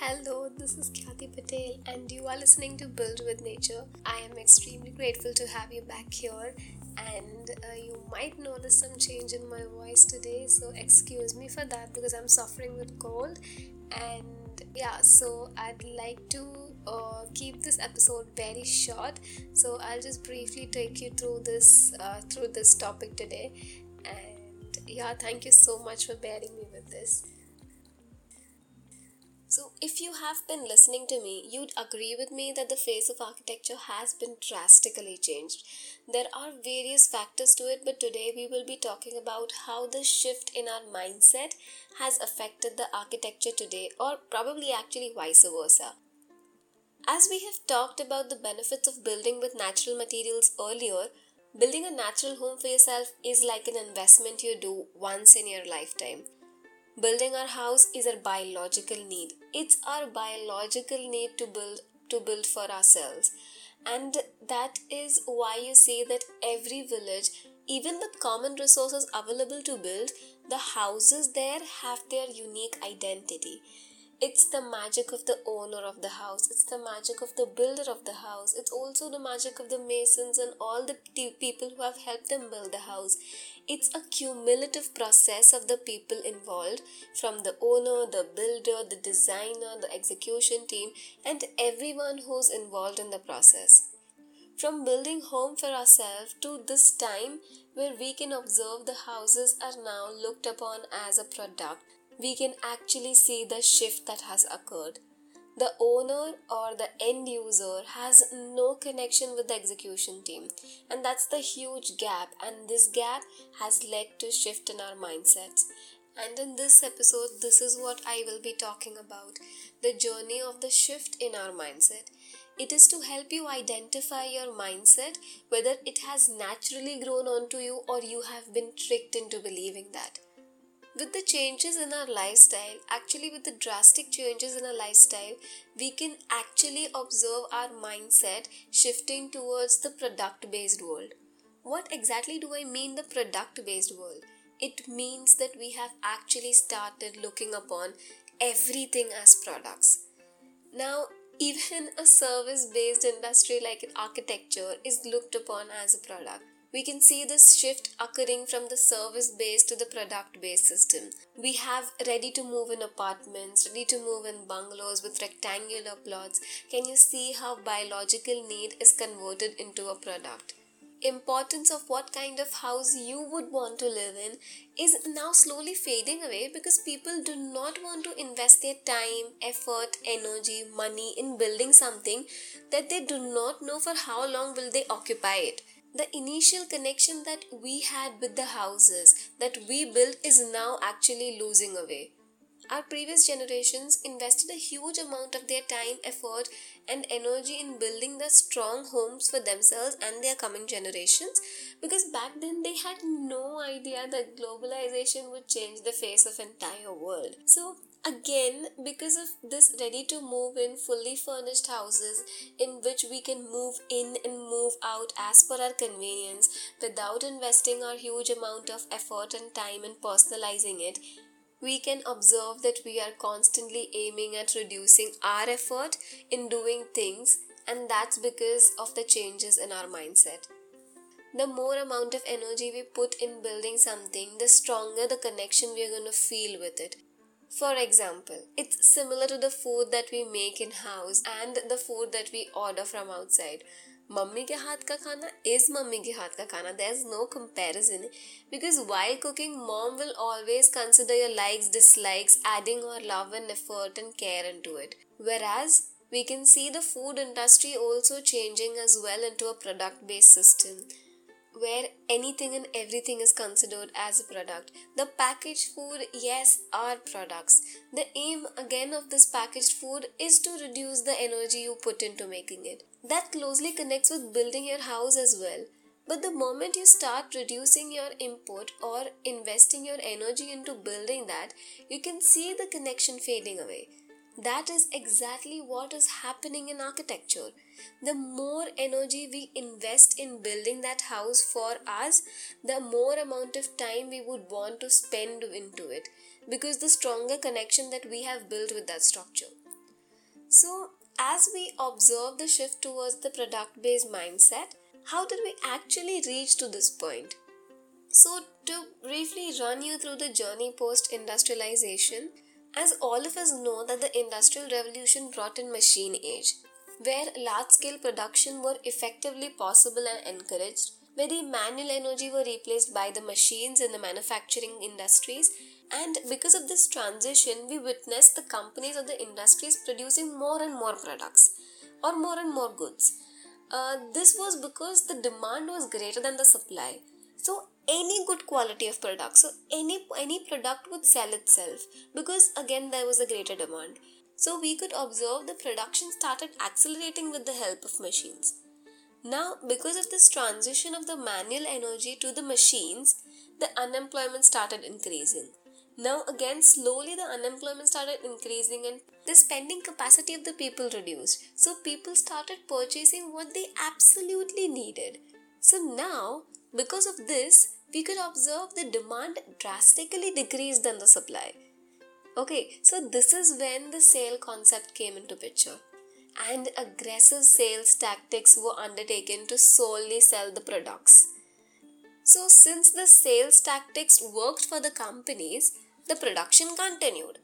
Hello, this is Khyati Patel, and you are listening to Build with Nature. I am extremely grateful to have you back here, and uh, you might notice some change in my voice today, so excuse me for that because I'm suffering with cold. And yeah, so I'd like to uh, keep this episode very short, so I'll just briefly take you through this uh, through this topic today. And yeah, thank you so much for bearing me with this. So, if you have been listening to me, you'd agree with me that the face of architecture has been drastically changed. There are various factors to it, but today we will be talking about how the shift in our mindset has affected the architecture today, or probably actually vice versa. As we have talked about the benefits of building with natural materials earlier, building a natural home for yourself is like an investment you do once in your lifetime. Building our house is our biological need. It's our biological need to build to build for ourselves. And that is why you see that every village, even with common resources available to build, the houses there have their unique identity it's the magic of the owner of the house. It's the magic of the builder of the house. It's also the magic of the masons and all the people who have helped them build the house. It's a cumulative process of the people involved from the owner the builder the designer the execution team and everyone who's involved in the process. From building home for ourselves to this time where we can observe the houses are now looked upon as a product we can actually see the shift that has occurred. The owner or the end user has no connection with the execution team, and that's the huge gap. And this gap has led to shift in our mindsets. And in this episode, this is what I will be talking about the journey of the shift in our mindset. It is to help you identify your mindset, whether it has naturally grown onto you or you have been tricked into believing that with the changes in our lifestyle, actually, with the drastic changes in our lifestyle, we can actually observe our mindset shifting towards the product based world. What exactly do I mean the product based world? It means that we have actually started looking upon everything as products. Now, even a service based industry like architecture is looked upon as a product we can see this shift occurring from the service based to the product based system. We have ready to move in apartments, ready to move in bungalows with rectangular plots. Can you see how biological need is converted into a product? Importance of what kind of house you would want to live in is now slowly fading away because people do not want to invest their time, effort, energy, money in building something that they do not know for how long will they occupy it the initial connection that we had with the houses that we built is now actually losing away. Our previous generations invested a huge amount of their time, effort, and energy in building the strong homes for themselves and their coming generations because back then they had no idea that globalization would change the face of entire world. So again because of this ready to move in fully furnished houses in which we can move in and move out as per our convenience without investing our huge amount of effort and time in personalizing it we can observe that we are constantly aiming at reducing our effort in doing things and that's because of the changes in our mindset the more amount of energy we put in building something, the stronger the connection we are going to feel with it. For example, it's similar to the food that we make in house and the food that we order from outside. Mummy ke haath ka is mummy ke haath ka. There's no comparison because while cooking, mom will always consider your likes, dislikes, adding her love and effort and care into it. Whereas we can see the food industry also changing as well into a product based system where anything and everything is considered as a product. The packaged food, yes, are products. The aim again of this packaged food is to reduce the energy you put into making it. That closely connects with building your house as well. But the moment you start reducing your input or investing your energy into building that, you can see the connection fading away. That is exactly what is happening in architecture. The more energy we invest in building that house for us, the more amount of time we would want to spend into it because the stronger connection that we have built with that structure. So, as we observe the shift towards the product based mindset, how did we actually reach to this point? So, to briefly run you through the journey post industrialization, as all of us know that the industrial revolution brought in machine age, where large scale production were effectively possible and encouraged, where the manual energy were replaced by the machines in the manufacturing industries and because of this transition, we witnessed the companies or the industries producing more and more products or more and more goods. Uh, this was because the demand was greater than the supply. So any good quality of product, so any any product would sell itself because again there was a greater demand. So we could observe the production started accelerating with the help of machines. Now, because of this transition of the manual energy to the machines, the unemployment started increasing. Now, again, slowly the unemployment started increasing and the spending capacity of the people reduced. So, people started purchasing what they absolutely needed. So, now, because of this, we could observe the demand drastically decreased than the supply. Okay, so this is when the sale concept came into picture and aggressive sales tactics were undertaken to solely sell the products. So, since the sales tactics worked for the companies, the production continued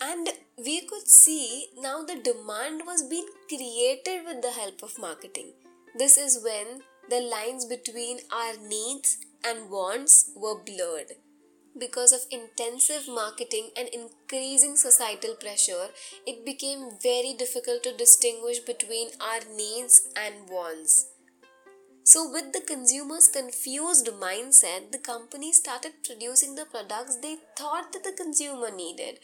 and we could see now the demand was being created with the help of marketing this is when the lines between our needs and wants were blurred because of intensive marketing and increasing societal pressure, it became very difficult to distinguish between our needs and wants. So, with the consumer's confused mindset, the company started producing the products they thought that the consumer needed.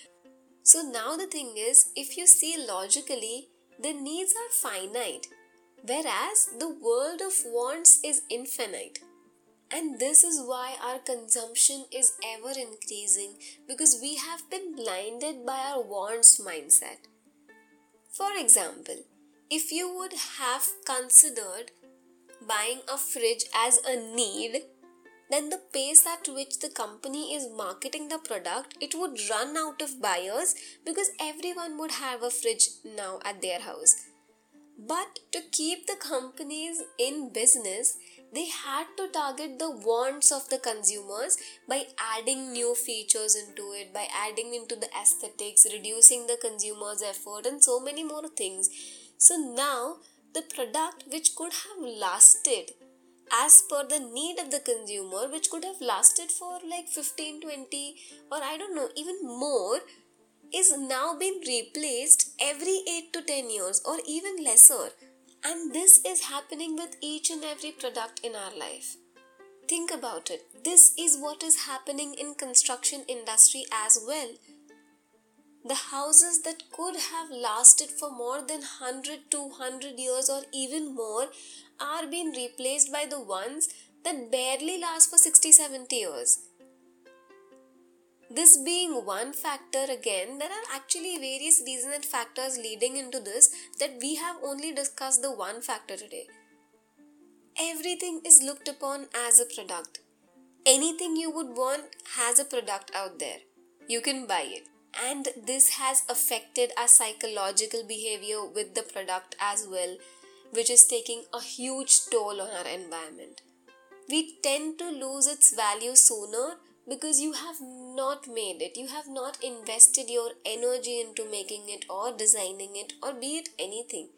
So, now the thing is, if you see logically, the needs are finite, whereas the world of wants is infinite. And this is why our consumption is ever increasing because we have been blinded by our wants mindset. For example, if you would have considered buying a fridge as a need, then the pace at which the company is marketing the product, it would run out of buyers because everyone would have a fridge now at their house. But to keep the companies in business, they had to target the wants of the consumers by adding new features into it, by adding into the aesthetics, reducing the consumer's effort, and so many more things. So now the product which could have lasted as per the need of the consumer which could have lasted for like 15 20 or i don't know even more is now being replaced every 8 to 10 years or even lesser. And this is happening with each and every product in our life. Think about it. This is what is happening in construction industry as well. The houses that could have lasted for more than 100 200 years or even more are being replaced by the ones that barely last for 60 70 years this being one factor again there are actually various reasons and factors leading into this that we have only discussed the one factor today. Everything is looked upon as a product. Anything you would want has a product out there. You can buy it. And this has affected our psychological behavior with the product as well which is taking a huge toll on our environment. We tend to lose its value sooner because you have not made it you have not invested your energy into making it or designing it or be it anything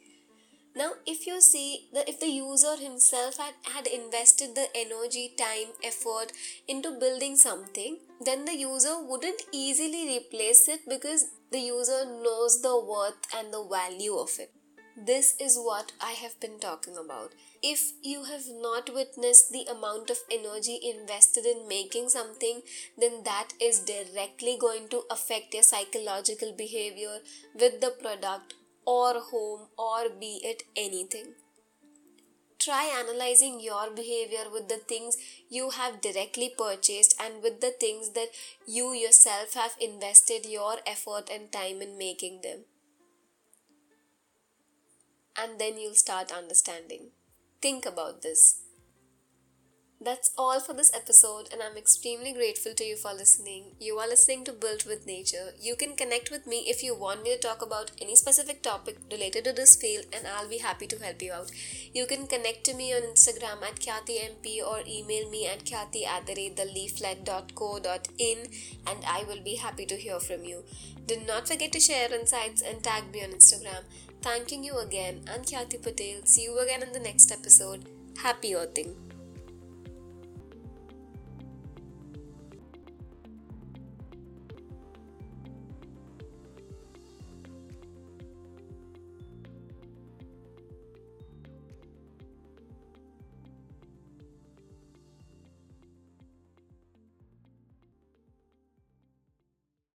now, if you see that if the user himself had, had invested the energy, time, effort into building something, then the user wouldn't easily replace it because the user knows the worth and the value of it. This is what I have been talking about. If you have not witnessed the amount of energy invested in making something, then that is directly going to affect your psychological behavior with the product or home or be it anything. Try analyzing your behavior with the things you have directly purchased and with the things that you yourself have invested your effort and time in making them. And then you'll start understanding. Think about this. That's all for this episode, and I'm extremely grateful to you for listening. You are listening to Build with Nature. You can connect with me if you want me to talk about any specific topic related to this field, and I'll be happy to help you out. You can connect to me on Instagram at KhyatiMP or email me at Khyati at the rate and I will be happy to hear from you. Do not forget to share insights and tag me on Instagram. Thanking you again, I'm Patel. See you again in the next episode. Happy earthing.